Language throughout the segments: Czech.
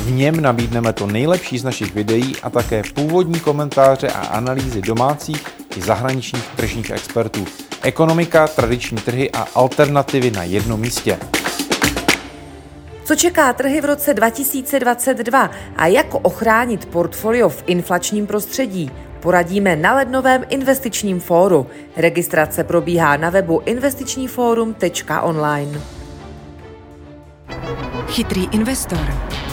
V něm nabídneme to nejlepší z našich videí a také původní komentáře a analýzy domácích i zahraničních tržních expertů. Ekonomika, tradiční trhy a alternativy na jednom místě. Co čeká trhy v roce 2022 a jak ochránit portfolio v inflačním prostředí? Poradíme na lednovém investičním fóru. Registrace probíhá na webu investičníforum.online. Chytrý investor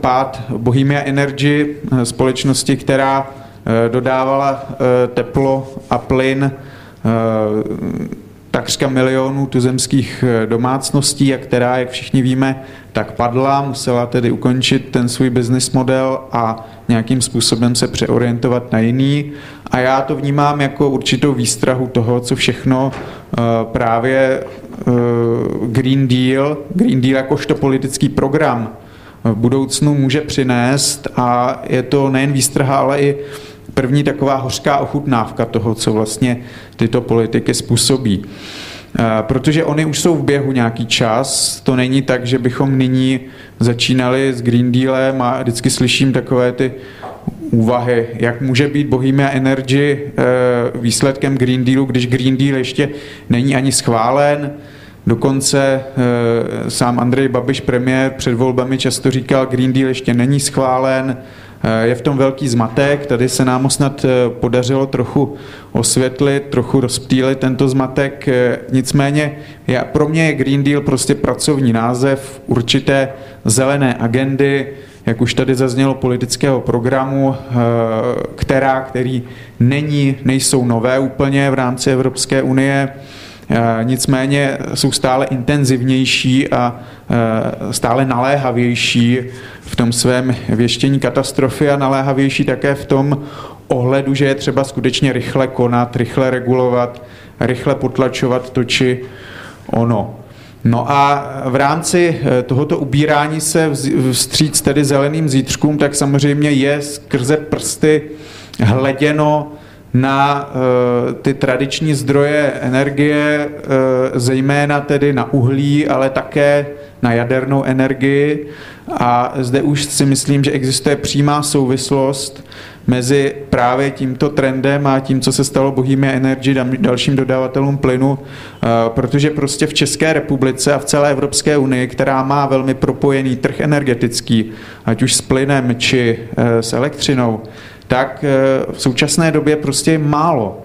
Pád Bohemia Energy, společnosti, která eh, dodávala eh, teplo a plyn eh, takřka milionů tuzemských domácností a která, jak všichni víme, tak padla, musela tedy ukončit ten svůj business model a nějakým způsobem se přeorientovat na jiný. A já to vnímám jako určitou výstrahu toho, co všechno právě Green Deal, Green Deal jakožto politický program v budoucnu může přinést a je to nejen výstraha, ale i první taková hořká ochutnávka toho, co vlastně tyto politiky způsobí. Eh, protože oni už jsou v běhu nějaký čas, to není tak, že bychom nyní začínali s Green Dealem a vždycky slyším takové ty úvahy, jak může být Bohemia Energy eh, výsledkem Green Dealu, když Green Deal ještě není ani schválen, Dokonce e, sám Andrej Babiš, premiér, před volbami často říkal, Green Deal ještě není schválen, e, je v tom velký zmatek, tady se nám snad eh, podařilo trochu osvětlit, trochu rozptýlit tento zmatek, nicméně já, pro mě je Green Deal prostě pracovní název určité zelené agendy, jak už tady zaznělo, politického programu, která, který není, nejsou nové úplně v rámci Evropské unie, Eh, nicméně jsou stále intenzivnější a eh, stále naléhavější v tom svém věštění katastrofy a naléhavější také v tom ohledu, že je třeba skutečně rychle konat, rychle regulovat, rychle potlačovat to či ono. No a v rámci eh, tohoto ubírání se vstříc tedy zeleným zítřkům, tak samozřejmě je skrze prsty hleděno na eh, ty tradiční zdroje energie, eh, zejména tedy na uhlí, ale také na jadernou energii. A zde už si myslím, že existuje přímá souvislost mezi právě tímto trendem a tím, co se stalo Bohemia Energy, dalším dodavatelům plynu, eh, protože prostě v České republice a v celé Evropské unii, která má velmi propojený trh energetický, ať už s plynem či s elektřinou, tak eh, v současné době prostě je málo.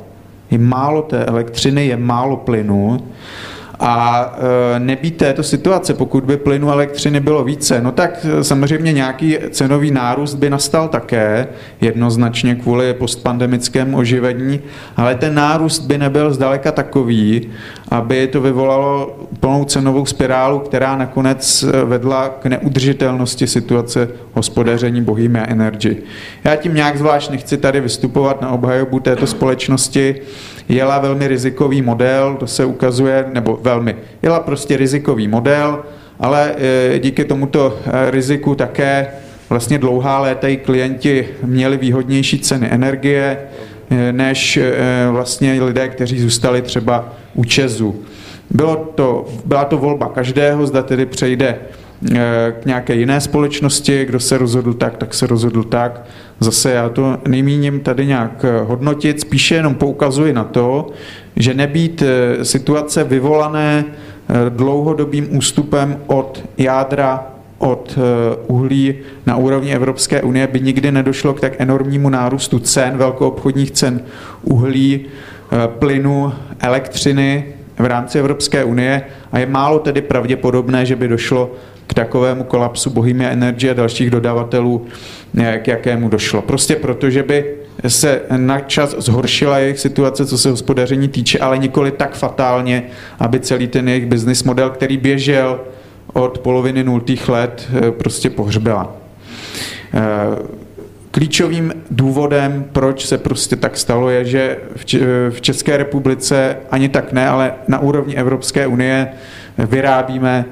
Je málo té elektřiny, je málo plynu a e, nebýt této situace, pokud by plynu elektřiny bylo více, no tak e, samozřejmě nějaký cenový nárůst by nastal také, jednoznačně kvůli postpandemickému oživení, ale ten nárůst by nebyl zdaleka takový, aby to vyvolalo plnou cenovou spirálu, která nakonec e, vedla k neudržitelnosti situace hospodaření Bohemia Energy. Já tím nějak zvlášť nechci tady vystupovat na obhajobu této společnosti, jela velmi rizikový model, to se ukazuje, nebo velmi, jela prostě rizikový model, ale e, díky tomuto e, riziku také vlastně dlouhá léta i klienti měli výhodnější ceny energie, e, než vlastně lidé, kteří zůstali třeba u Česu. Bylo to, byla to volba každého, zda tedy přejde k nějaké jiné společnosti, kdo se rozhodl tak, tak se rozhodl tak. Zase já to nemíním tady nějak hodnotit, spíše jenom poukazuji na to, že nebýt eh, situace vyvolané eh, dlouhodobým ústupem od jádra od uhlí na úrovni Evropské unie, by nikdy nedošlo k tak enormnímu nárůstu cen, velkoobchodních cen uhlí, plynu, elektřiny v rámci Evropské unie a je málo tedy pravděpodobné, že by došlo k takovému kolapsu Bohemia Energy a dalších dodavatelů, k jakému došlo. Prostě proto, že by se na čas zhoršila jejich situace, co se hospodaření týče, ale nikoli tak fatálně, aby celý ten jejich business model, který běžel od poloviny nultých let, prostě pohřbila. Klíčovým důvodem, proč se prostě tak stalo, je, že v České republice ani tak ne, ale na úrovni Evropské unie vyrábíme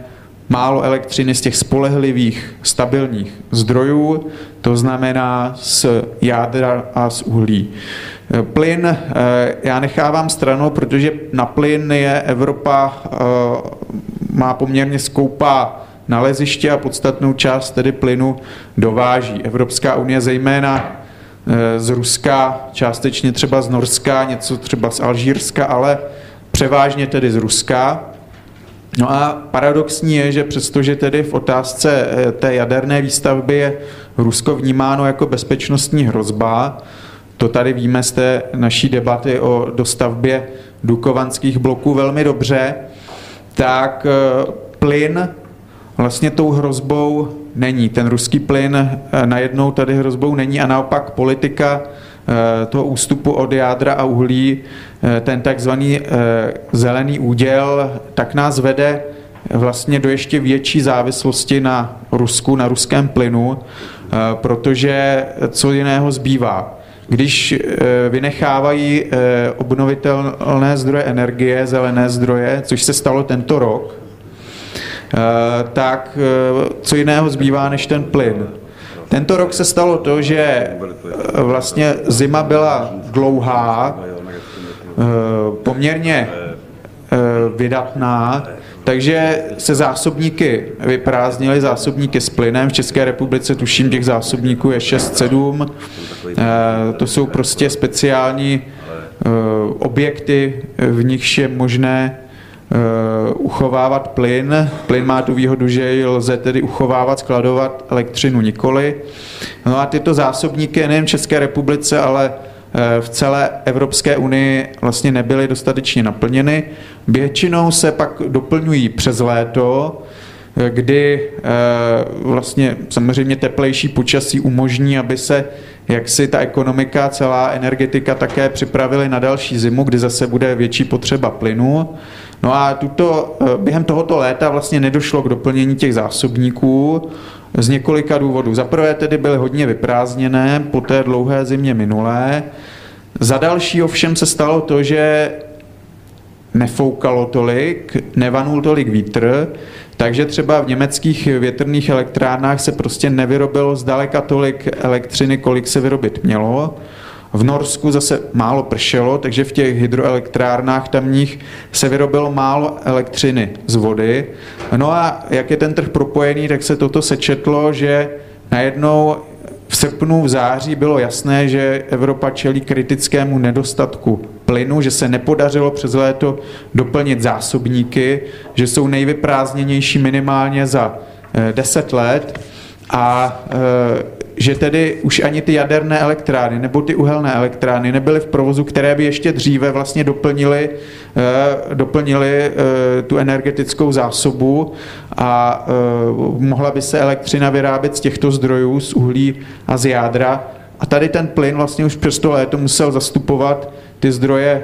málo elektřiny z těch spolehlivých, stabilních zdrojů, to znamená z jádra a z uhlí. Plyn eh, já nechávám stranou, protože na plyn je Evropa eh, má poměrně skoupá naleziště a podstatnou část tedy plynu dováží. Evropská unie zejména eh, z Ruska, částečně třeba z Norska, něco třeba z Alžírska, ale převážně tedy z Ruska. No a paradoxní je, že přestože tedy v otázce eh, té jaderné výstavby je Rusko vnímáno jako bezpečnostní hrozba, to tady víme z té naší debaty o dostavbě dukovanských bloků velmi dobře, tak eh, plyn vlastně tou hrozbou není. Ten ruský plyn eh, najednou tady hrozbou není a naopak politika eh, toho ústupu od jádra a uhlí, eh, ten takzvaný zelený úděl, tak nás vede vlastně do ještě větší závislosti na Rusku, na ruském plynu, protože co jiného zbývá. Když vynechávají obnovitelné zdroje energie, zelené zdroje, což se stalo tento rok, tak eh, co jiného zbývá než ten plyn. Tento rok se stalo to, že eh, vlastně zima byla dlouhá, poměrně vydatná, takže se zásobníky vyprázdnily, zásobníky s plynem. V České republice tuším těch zásobníků je 6-7. To jsou prostě speciální objekty, v nichž je možné Eh, uchovávat plyn. Plyn má tu výhodu, že ji lze tedy uchovávat, skladovat elektřinu nikoli. No a tyto zásobníky nejen v České republice, ale eh, v celé Evropské unii vlastně nebyly dostatečně naplněny. Většinou se pak doplňují přes léto, eh, kdy vlastně samozřejmě teplejší počasí umožní, aby se jak si ta ekonomika, celá energetika také připravili na další zimu, kdy zase bude větší potřeba plynu. No a tuto, eh, během tohoto léta vlastně nedošlo k doplnění těch zásobníků z několika důvodů. Za prvé tedy byly hodně vyprázdněné po té dlouhé zimě minulé. Za další ovšem se stalo to, že nefoukalo tolik, nevanul tolik vítr, takže třeba v německých větrných elektrárnách se prostě nevyrobilo zdaleka tolik elektřiny, kolik se vyrobit mělo. V Norsku zase málo pršelo, takže v těch hydroelektrárnách tamních se vyrobilo málo elektřiny z vody. No a jak je ten trh propojený, tak se toto sečetlo, že najednou v srpnu, v září bylo jasné, že Evropa čelí kritickému nedostatku plynu, že se nepodařilo přes léto doplnit zásobníky, že jsou nejvyprázdněnější minimálně za 10 eh, let a eh, že tedy už ani ty jaderné elektrárny nebo ty uhelné elektrárny nebyly v provozu, které by ještě dříve vlastně doplnily, eh, doplnili eh, tu energetickou zásobu a eh, mohla by se elektřina vyrábět z těchto zdrojů, z uhlí a z jádra. A tady ten plyn vlastně už přes to léto musel zastupovat ty zdroje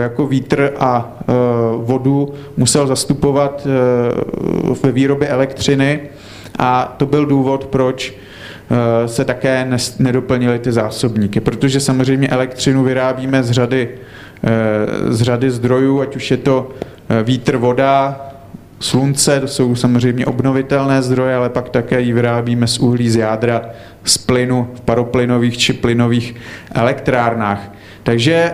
jako vítr a vodu, musel zastupovat ve výrobě elektřiny a to byl důvod, proč se také nedoplnily ty zásobníky, protože samozřejmě elektřinu vyrábíme z řady, eh, z řady zdrojů, ať už je to eh, vítr, voda, slunce, to jsou samozřejmě obnovitelné zdroje, ale pak také ji vyrábíme z uhlí, z jádra, z plynu v paroplynových či plynových elektrárnách. Takže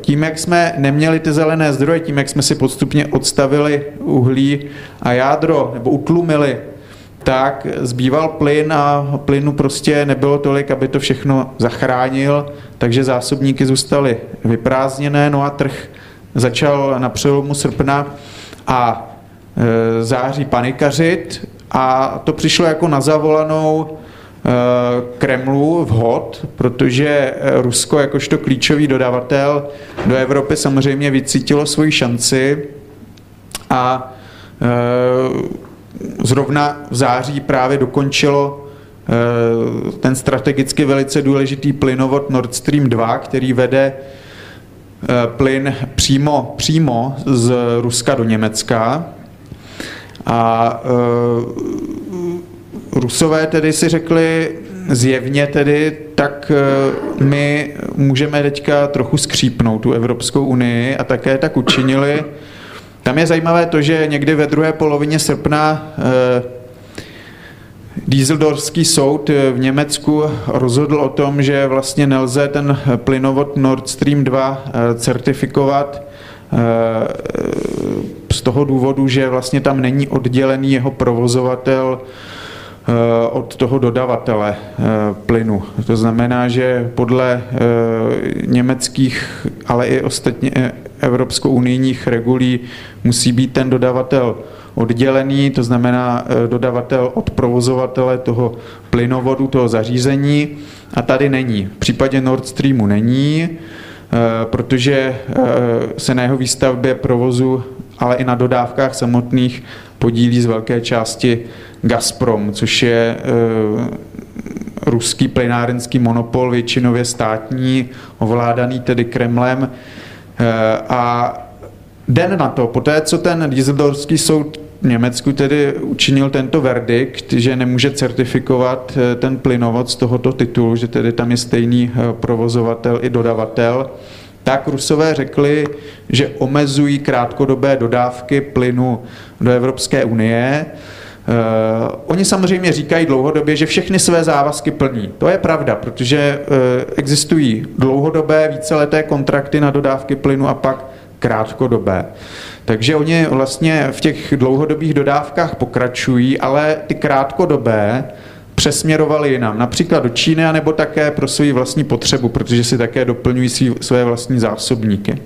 tím, jak jsme neměli ty zelené zdroje, tím, jak jsme si postupně odstavili uhlí a jádro, nebo utlumili tak zbýval plyn a plynu prostě nebylo tolik, aby to všechno zachránil, takže zásobníky zůstaly vyprázdněné, no a trh začal na přelomu srpna a e, září panikařit a to přišlo jako na zavolanou Kremlu vhod, protože Rusko jakožto klíčový dodavatel do Evropy samozřejmě vycítilo svoji šanci a zrovna v září právě dokončilo Eh, ten strategicky velice důležitý plynovod Nord Stream 2, který vede eh, plyn přímo, přímo z Ruska do Německa. A uh, Rusové tedy si řekli zjevně tedy, tak my můžeme teďka trochu skřípnout tu Evropskou unii a také tak učinili. Tam je zajímavé to, že někdy ve druhé polovině srpna uh, Dieseldorfský soud v Německu rozhodl o tom, že vlastně nelze ten plynovod Nord Stream 2 eh, certifikovat eh, z toho důvodu, že vlastně tam není oddělený jeho provozovatel eh, od toho dodavatele plynu. To znamená, že podle německých, ale i ostatně evropskou unijních regulí musí být ten dodavatel oddělený, to znamená eh, dodavatel od provozovatele toho plynovodu, toho zařízení a tady není. V případě Nord Streamu není, eh, protože eh, se na jeho výstavbě provozu, ale i na dodávkách samotných podílí z velké části Gazprom, což je ruský plynárenský monopol, většinově státní, ovládaný tedy Kremlem. A den na to, poté co ten Dieseldorfský soud Německu tedy učinil tento verdikt, že nemůže certifikovat eh, ten plynovod z tohoto titulu, že tedy tam je stejný eh, provozovatel i dodavatel, tak Rusové řekli, že omezují krátkodobé dodávky plynu do Evropské unie. Uh, oni samozřejmě říkají dlouhodobě, že všechny své závazky plní. To je pravda, protože uh, existují dlouhodobé víceleté kontrakty na dodávky plynu a pak krátkodobé. Takže oni vlastně v těch dlouhodobých dodávkách pokračují, ale ty krátkodobé přesměrovali jinam, například do Číny, nebo také pro svou vlastní potřebu, protože si také doplňují své vlastní zásobníky.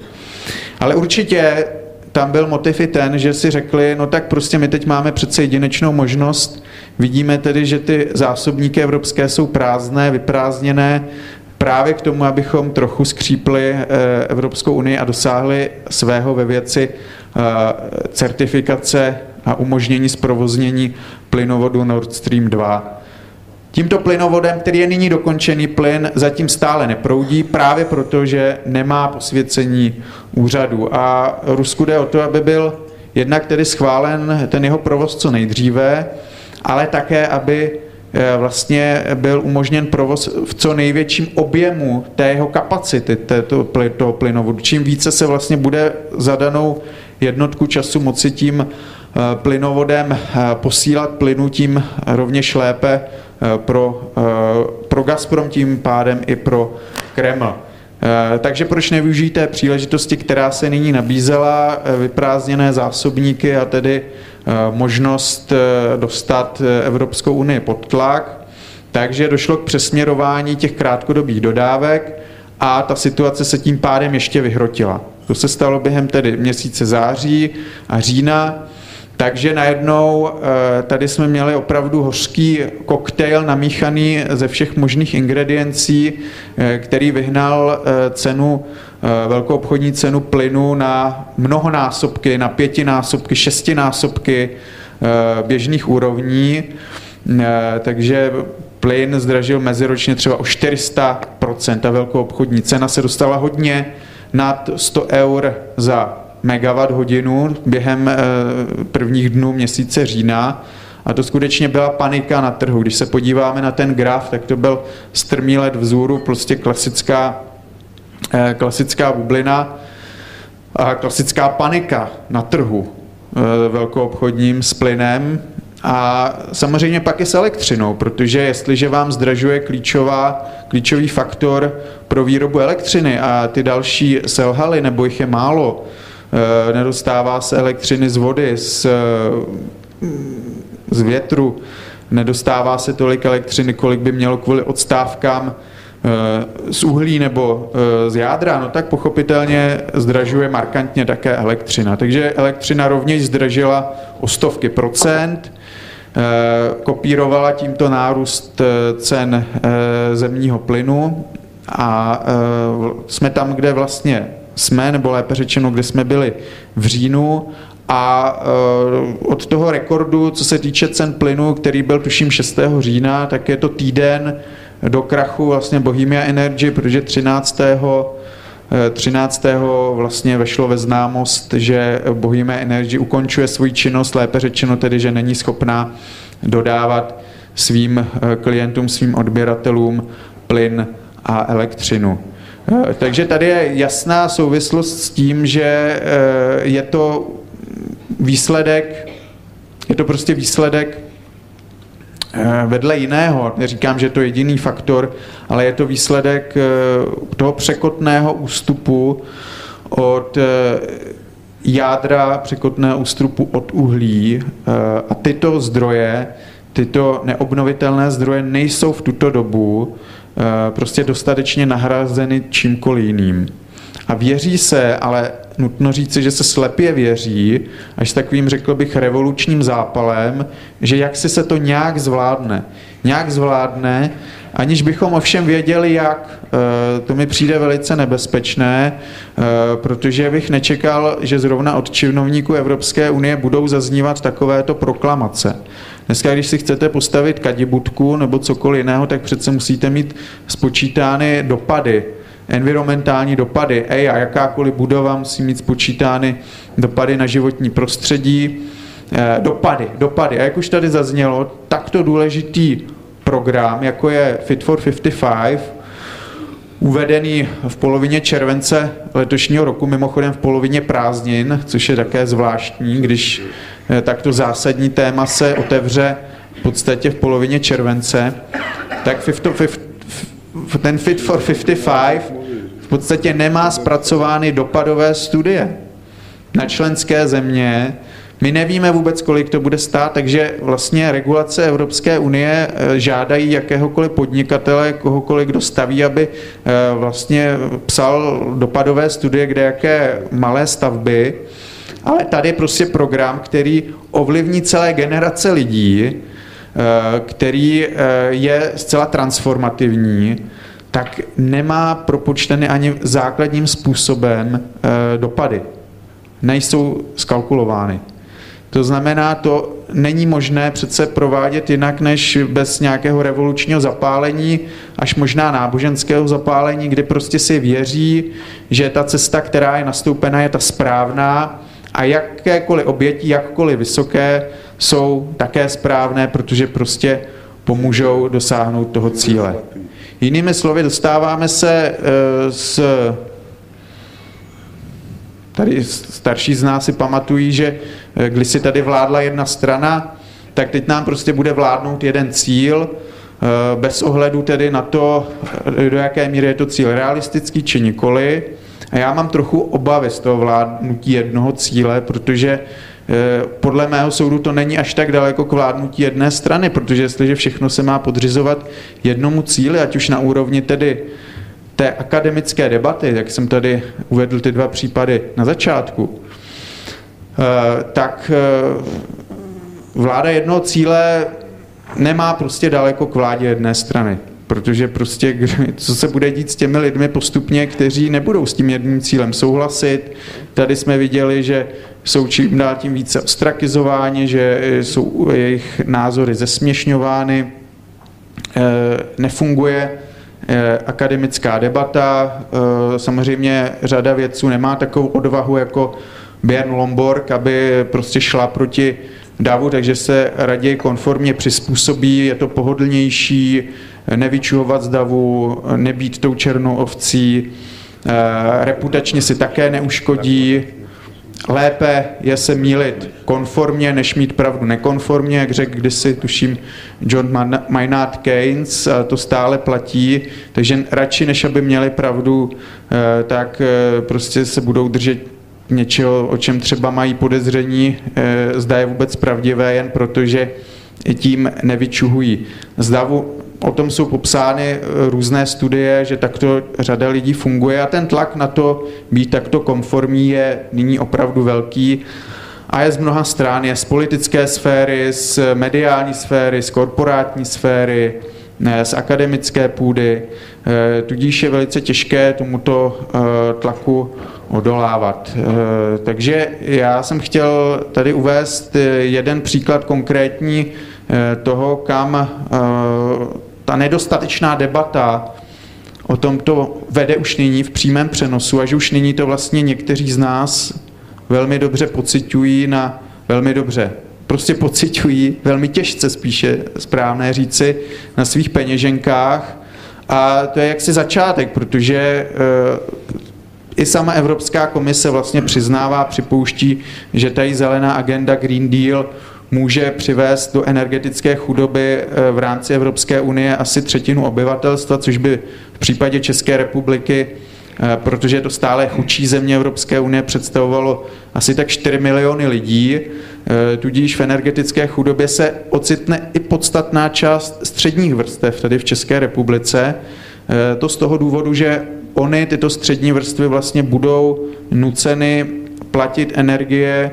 Ale určitě tam byl motiv i ten, že si řekli, no tak prostě my teď máme přece jedinečnou možnost, vidíme tedy, že ty zásobníky evropské jsou prázdné, vyprázdněné, právě k tomu, abychom trochu skřípli eh, Evropskou unii a dosáhli svého ve věci eh, certifikace a umožnění zprovoznění plynovodu Nord Stream 2. Tímto plynovodem, který je nyní dokončený plyn, zatím stále neproudí, právě proto, že nemá posvěcení úřadu. A Rusku jde o to, aby byl jednak tedy schválen ten jeho provoz co nejdříve, ale také, aby Eh, vlastně byl umožněn provoz v co největším objemu té jeho kapacity, této, toho plynovodu. Čím více se vlastně bude za danou jednotku času moci tím plynovodem eh, posílat plynu, tím rovněž lépe pro, pro Gazprom, tím pádem i pro Kreml. Takže proč nevyužít té příležitosti, která se nyní nabízela, vyprázdněné zásobníky a tedy Eh, možnost eh, dostat eh, Evropskou unii pod tlak, takže došlo k přesměrování těch krátkodobých dodávek a ta situace se tím pádem ještě vyhrotila. To se stalo během tedy měsíce září a října, takže najednou tady jsme měli opravdu hořký koktejl namíchaný ze všech možných ingrediencí, který vyhnal cenu Eh, velkou obchodní cenu plynu na mnohonásobky, na pětinásobky, šestinásobky eh, běžných úrovní, eh, takže plyn zdražil meziročně třeba o 400%, ta velkou obchodní cena se dostala hodně nad 100 eur za megawatt hodinu během prvních dnů měsíce října. A to skutečně byla panika na trhu. Když se podíváme na ten graf, tak to byl strmý let vzůru, prostě klasická Eh, klasická bublina a klasická panika na trhu eh, velkoobchodním s plynem a samozřejmě pak i s elektřinou, protože jestliže vám zdražuje klíčová, klíčový faktor pro výrobu elektřiny a ty další selhaly nebo jich je málo, eh, nedostává se elektřiny z vody, z, z větru, nedostává se tolik elektřiny, kolik by mělo kvůli odstávkám z uhlí nebo eh, z jádra, no tak pochopitelně zdražuje markantně také elektřina. Takže elektřina rovněž zdražila o stovky procent. kopírovala tímto nárůst cen zemního plynu a jsme tam, kde vlastně jsme, nebo lépe řečeno, kde jsme byli v říjnu a od toho rekordu, co se týče cen plynu, který byl tuším 6. října, tak je to týden do krachu vlastně Bohemia Energy, protože 13. 13. vlastně vešlo ve známost, že Bohemia Energy ukončuje svoji činnost, lépe řečeno tedy, že není schopná dodávat svým eh, klientům, svým odběratelům plyn a elektřinu. Eh, takže tady je jasná souvislost s tím, že eh, je to výsledek, je to prostě výsledek Eh, vedle jiného, neříkám, že to je jediný faktor, ale je to výsledek toho překotného ústupu od jádra překotného ústupu od uhlí. A tyto zdroje, tyto neobnovitelné zdroje nejsou v tuto dobu prostě dostatečně nahrazeny čímkoliv jiným. A věří se, ale nutno říci, že se slepě věří, až s takovým, řekl bych, revolučním zápalem, že jak si se to nějak zvládne. Nějak zvládne, aniž bychom ovšem věděli, jak. Eh, to mi přijde velice nebezpečné, eh, protože bych nečekal, že zrovna od činovníků Evropské unie budou zaznívat takovéto proklamace. Dneska, když si chcete postavit kadibutku nebo cokoliv jiného, tak přece musíte mít spočítány dopady environmentální dopady. Ej, a jakákoliv budova musí mít spočítány dopady na životní prostředí, eh, dopady, dopady. A jak už tady zaznělo, takto důležitý program, jako je Fit for 55, uvedený v polovině července letošního roku, mimochodem v polovině prázdnin, což je také zvláštní, když eh, takto zásadní téma se otevře v podstatě v polovině července, tak ten Fit for 55 v podstatě nemá zpracovány dopadové studie na členské země. My nevíme vůbec, kolik to bude stát, takže vlastně regulace Evropské unie eh, žádají jakéhokoliv podnikatele, kohokoliv, kdo staví, aby eh, vlastně psal dopadové studie, kde jaké malé stavby. Ale tady je prostě program, který ovlivní celé generace lidí, Eh, který eh, je zcela transformativní, tak nemá propočteny ani základním způsobem eh, dopady. Nejsou skalkulovány. To znamená, to není možné přece provádět jinak než bez nějakého revolučního zapálení, až možná náboženského zapálení, kdy prostě si věří, že ta cesta, která je nastoupena, je ta správná a jakékoliv oběti, jakkoliv vysoké, jsou také správné, protože prostě pomůžou dosáhnout toho cíle. Jinými slovy, dostáváme se s eh, Tady starší z nás si pamatují, že eh, když si tady vládla jedna strana, tak teď nám prostě bude vládnout jeden cíl, eh, bez ohledu tedy na to, do jaké míry je to cíl realistický či nikoli. A já mám trochu obavy z toho vládnutí jednoho cíle, protože Eh, podle mého soudu to není až tak daleko k vládnutí jedné strany, protože jestliže všechno se má podřizovat jednomu cíli, ať už na úrovni tedy té akademické debaty, jak jsem tady uvedl ty dva případy na začátku, eh, tak eh, vláda jednoho cíle nemá prostě daleko k vládě jedné strany protože prostě co se bude dít s těmi lidmi postupně, kteří nebudou s tím jedním cílem souhlasit. Tady jsme viděli, že jsou čím dál tím více ostrakizováni, že jsou jejich názory zesměšňovány, eh, nefunguje eh, akademická debata. Eh, samozřejmě řada vědců nemá takovou odvahu jako Björn Lomborg, aby prostě šla proti davu, takže se raději konformně přizpůsobí, je to pohodlnější, nevyčuhovat z davu, nebýt tou černou ovcí, reputačně si také neuškodí, lépe je se mílit konformně, než mít pravdu nekonformně, jak řekl kdysi, tuším, John Maynard Keynes, to stále platí, takže radši, než aby měli pravdu, eh, tak eh, prostě se budou držet něčeho, o čem třeba mají podezření, eh, zda je vůbec pravdivé, jen protože tím nevyčuhují. Zdavu, o tom jsou popsány e, různé studie, že takto řada lidí funguje a ten tlak na to být takto konformní je nyní opravdu velký. a je z mnoha stran, je z politické sféry, z mediální sféry, z korporátní sféry, z akademické půdy, eh, tudíž je velice těžké tomuto eh, tlaku odolávat. Eh, takže já jsem chtěl tady uvést jeden příklad konkrétní toho, kam ta nedostatečná debata o tomto vede už nyní v přímém přenosu a že už nyní to vlastně někteří z nás velmi dobře pocitují na velmi dobře. Prostě pocitují velmi těžce spíše správné říci na svých peněženkách. A to je jaksi začátek, protože eh, i sama Evropská komise vlastně přiznává, připouští, že tady zelená agenda Green Deal může přivést do energetické chudoby eh, v rámci Evropské unie asi třetinu obyvatelstva, což by v případě České republiky Eh, protože je to stále chudší země Evropské unie, představovalo asi tak 4 miliony lidí, eh, tudíž v energetické chudobě se ocitne i podstatná část středních vrstev tady v České republice. To z toho důvodu, že oni, tyto střední vrstvy, vlastně budou nuceny platit energie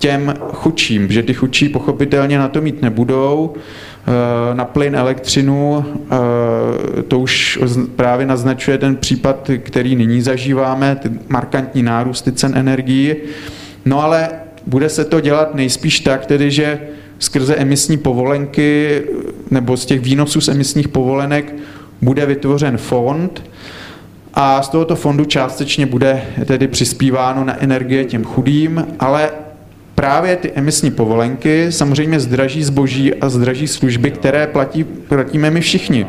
těm chudším, že ty chudší pochopitelně na to mít nebudou, Eh, na plyn, elektřinu. Eh, to už právě naznačuje ten případ, který nyní zažíváme, ty markantní nárůsty cen energií. No ale bude se to dělat nejspíš tak, tedy že skrze emisní povolenky nebo z těch výnosů z emisních povolenek bude vytvořen fond, a z tohoto fondu částečně bude tedy přispíváno na energie těm chudým, ale právě ty emisní povolenky samozřejmě zdraží zboží a zdraží služby, které platí, platíme my všichni.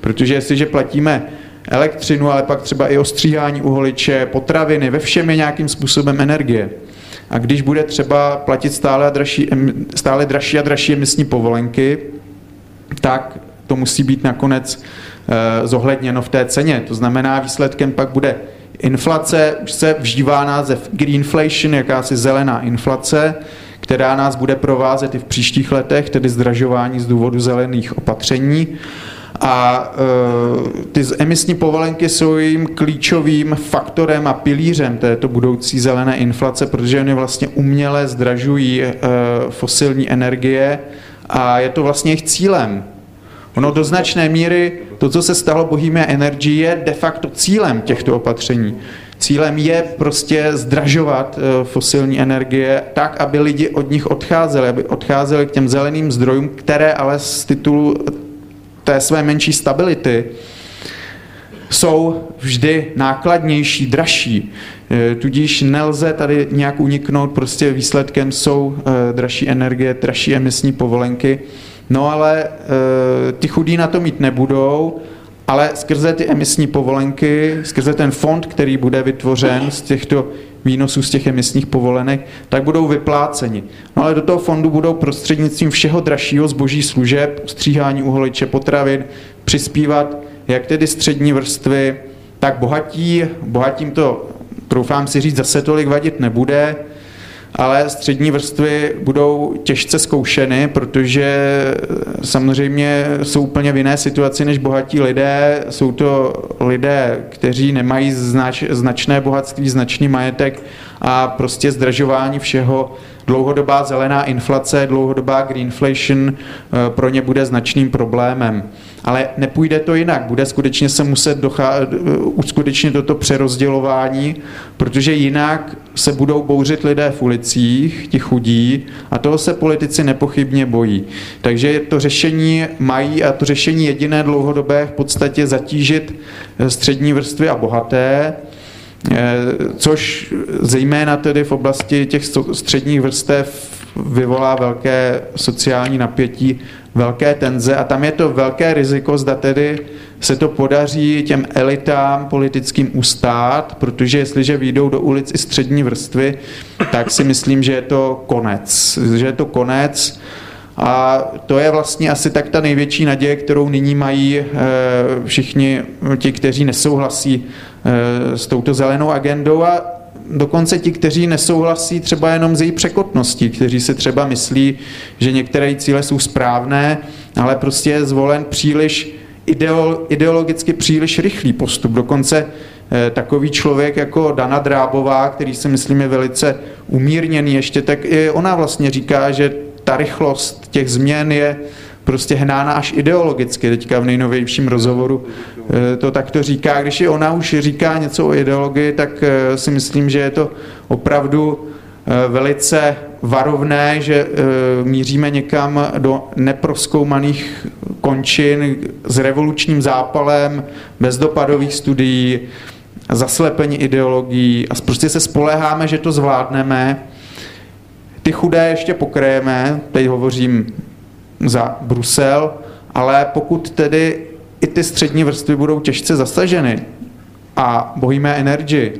Protože jestliže platíme elektřinu, ale pak třeba i ostříhání uholiče, potraviny, ve všem je nějakým způsobem energie. A když bude třeba platit stále, a dražší, stále dražší a dražší emisní povolenky, tak to musí být nakonec eh, zohledněno v té ceně. To znamená, výsledkem pak bude Inflace už se vžívá název greenflation, jakási zelená inflace, která nás bude provázet i v příštích letech, tedy zdražování z důvodu zelených opatření. A e, ty emisní povolenky jsou jim klíčovým faktorem a pilířem této budoucí zelené inflace, protože oni vlastně uměle zdražují e, fosilní energie a je to vlastně jejich cílem. Ono do značné míry, to, co se stalo Bohemia Energy, je de facto cílem těchto opatření. Cílem je prostě zdražovat eh, fosilní energie tak, aby lidi od nich odcházeli, aby odcházeli k těm zeleným zdrojům, které ale z titulu té své menší stability jsou vždy nákladnější, dražší. Eh, tudíž nelze tady nějak uniknout, prostě výsledkem jsou eh, dražší energie, dražší emisní povolenky. No ale e, ty chudí na to mít nebudou, ale skrze ty emisní povolenky, skrze ten fond, který bude vytvořen z těchto výnosů z těch emisních povolenek, tak budou vypláceni. No ale do toho fondu budou prostřednictvím všeho dražšího zboží služeb, stříhání uholiče, potravin, přispívat jak tedy střední vrstvy, tak bohatí. Bohatím to, troufám si říct, zase tolik vadit nebude, ale střední vrstvy budou těžce zkoušeny, protože samozřejmě jsou úplně v jiné situaci než bohatí lidé. Jsou to lidé, kteří nemají znač, značné bohatství, značný majetek a prostě zdražování všeho dlouhodobá zelená inflace, dlouhodobá greenflation eh, pro ně bude značným problémem. Ale nepůjde to jinak. Bude skutečně se muset dochá- eh, uskutečnit toto přerozdělování, protože jinak se budou bouřit lidé v ulicích, ti chudí, a toho se politici nepochybně bojí. Takže to řešení mají a to řešení jediné dlouhodobé v podstatě zatížit eh, střední vrstvy a bohaté, což zejména tedy v oblasti těch středních vrstev vyvolá velké sociální napětí, velké tenze a tam je to velké riziko, zda tedy se to podaří těm elitám politickým ustát, protože jestliže výjdou do ulic i střední vrstvy, tak si myslím, že je to konec. Že je to konec a to je vlastně asi tak ta největší naděje, kterou nyní mají eh, všichni ti, kteří nesouhlasí eh, s touto zelenou agendou a dokonce ti, kteří nesouhlasí třeba jenom z její překotností, kteří si třeba myslí, že některé cíle jsou správné, ale prostě je zvolen příliš ideologicky příliš rychlý postup. Dokonce takový člověk jako Dana Drábová, který si myslím je velice umírněný ještě, tak i ona vlastně říká, že ta rychlost těch změn je prostě hnána až ideologicky. Teďka v nejnovějším rozhovoru eh, to takto říká. Když i ona už říká něco o ideologii, tak eh, si myslím, že je to opravdu eh, velice varovné, že míříme někam do neproskoumaných končin s revolučním zápalem, bez dopadových studií, zaslepení ideologií a prostě se spoleháme, že to zvládneme. Ty chudé ještě pokrajeme, teď hovořím za Brusel, ale pokud tedy i ty střední vrstvy budou těžce zasaženy a Bohemia Energy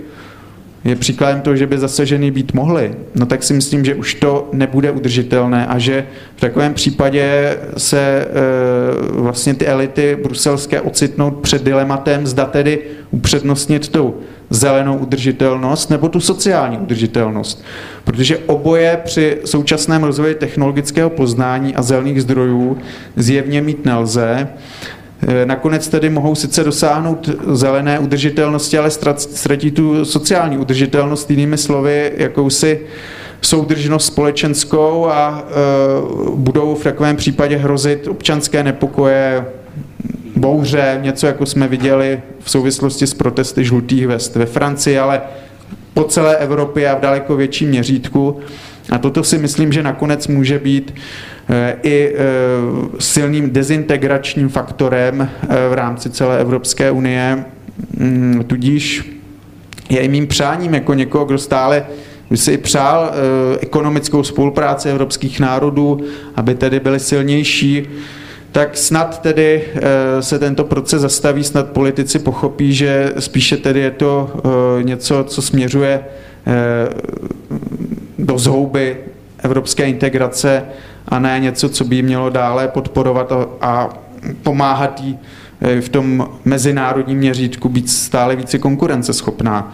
je příkladem toho, že by zasažený být mohli, no tak si myslím, že už to nebude udržitelné a že v takovém případě se e, vlastně ty elity bruselské ocitnou před dilematem, zda tedy upřednostnit tu zelenou udržitelnost nebo tu sociální udržitelnost. Protože oboje při současném rozvoji technologického poznání a zelených zdrojů zjevně mít nelze. E, nakonec tedy mohou sice dosáhnout zelené udržitelnosti, ale ztratí tu sociální udržitelnost, jinými slovy, jakousi soudržnost společenskou a e, budou v takovém případě hrozit občanské nepokoje, bouře, něco jako jsme viděli v souvislosti s protesty žlutých vest ve Francii, ale po celé Evropě a v daleko větším měřítku. A toto si myslím, že nakonec může být eh, i eh, silným dezintegračním faktorem eh, v rámci celé Evropské unie. Mm, tudíž je i mým přáním jako někoho, kdo stále by si přál ekonomickou spolupráci evropských národů, aby tedy byly silnější, tak snad tedy se tento proces zastaví, snad politici pochopí, že spíše tedy je to něco, co směřuje do zhouby evropské integrace a ne něco, co by mělo dále podporovat a pomáhat jí eh, v tom mezinárodním měřítku být stále více konkurenceschopná.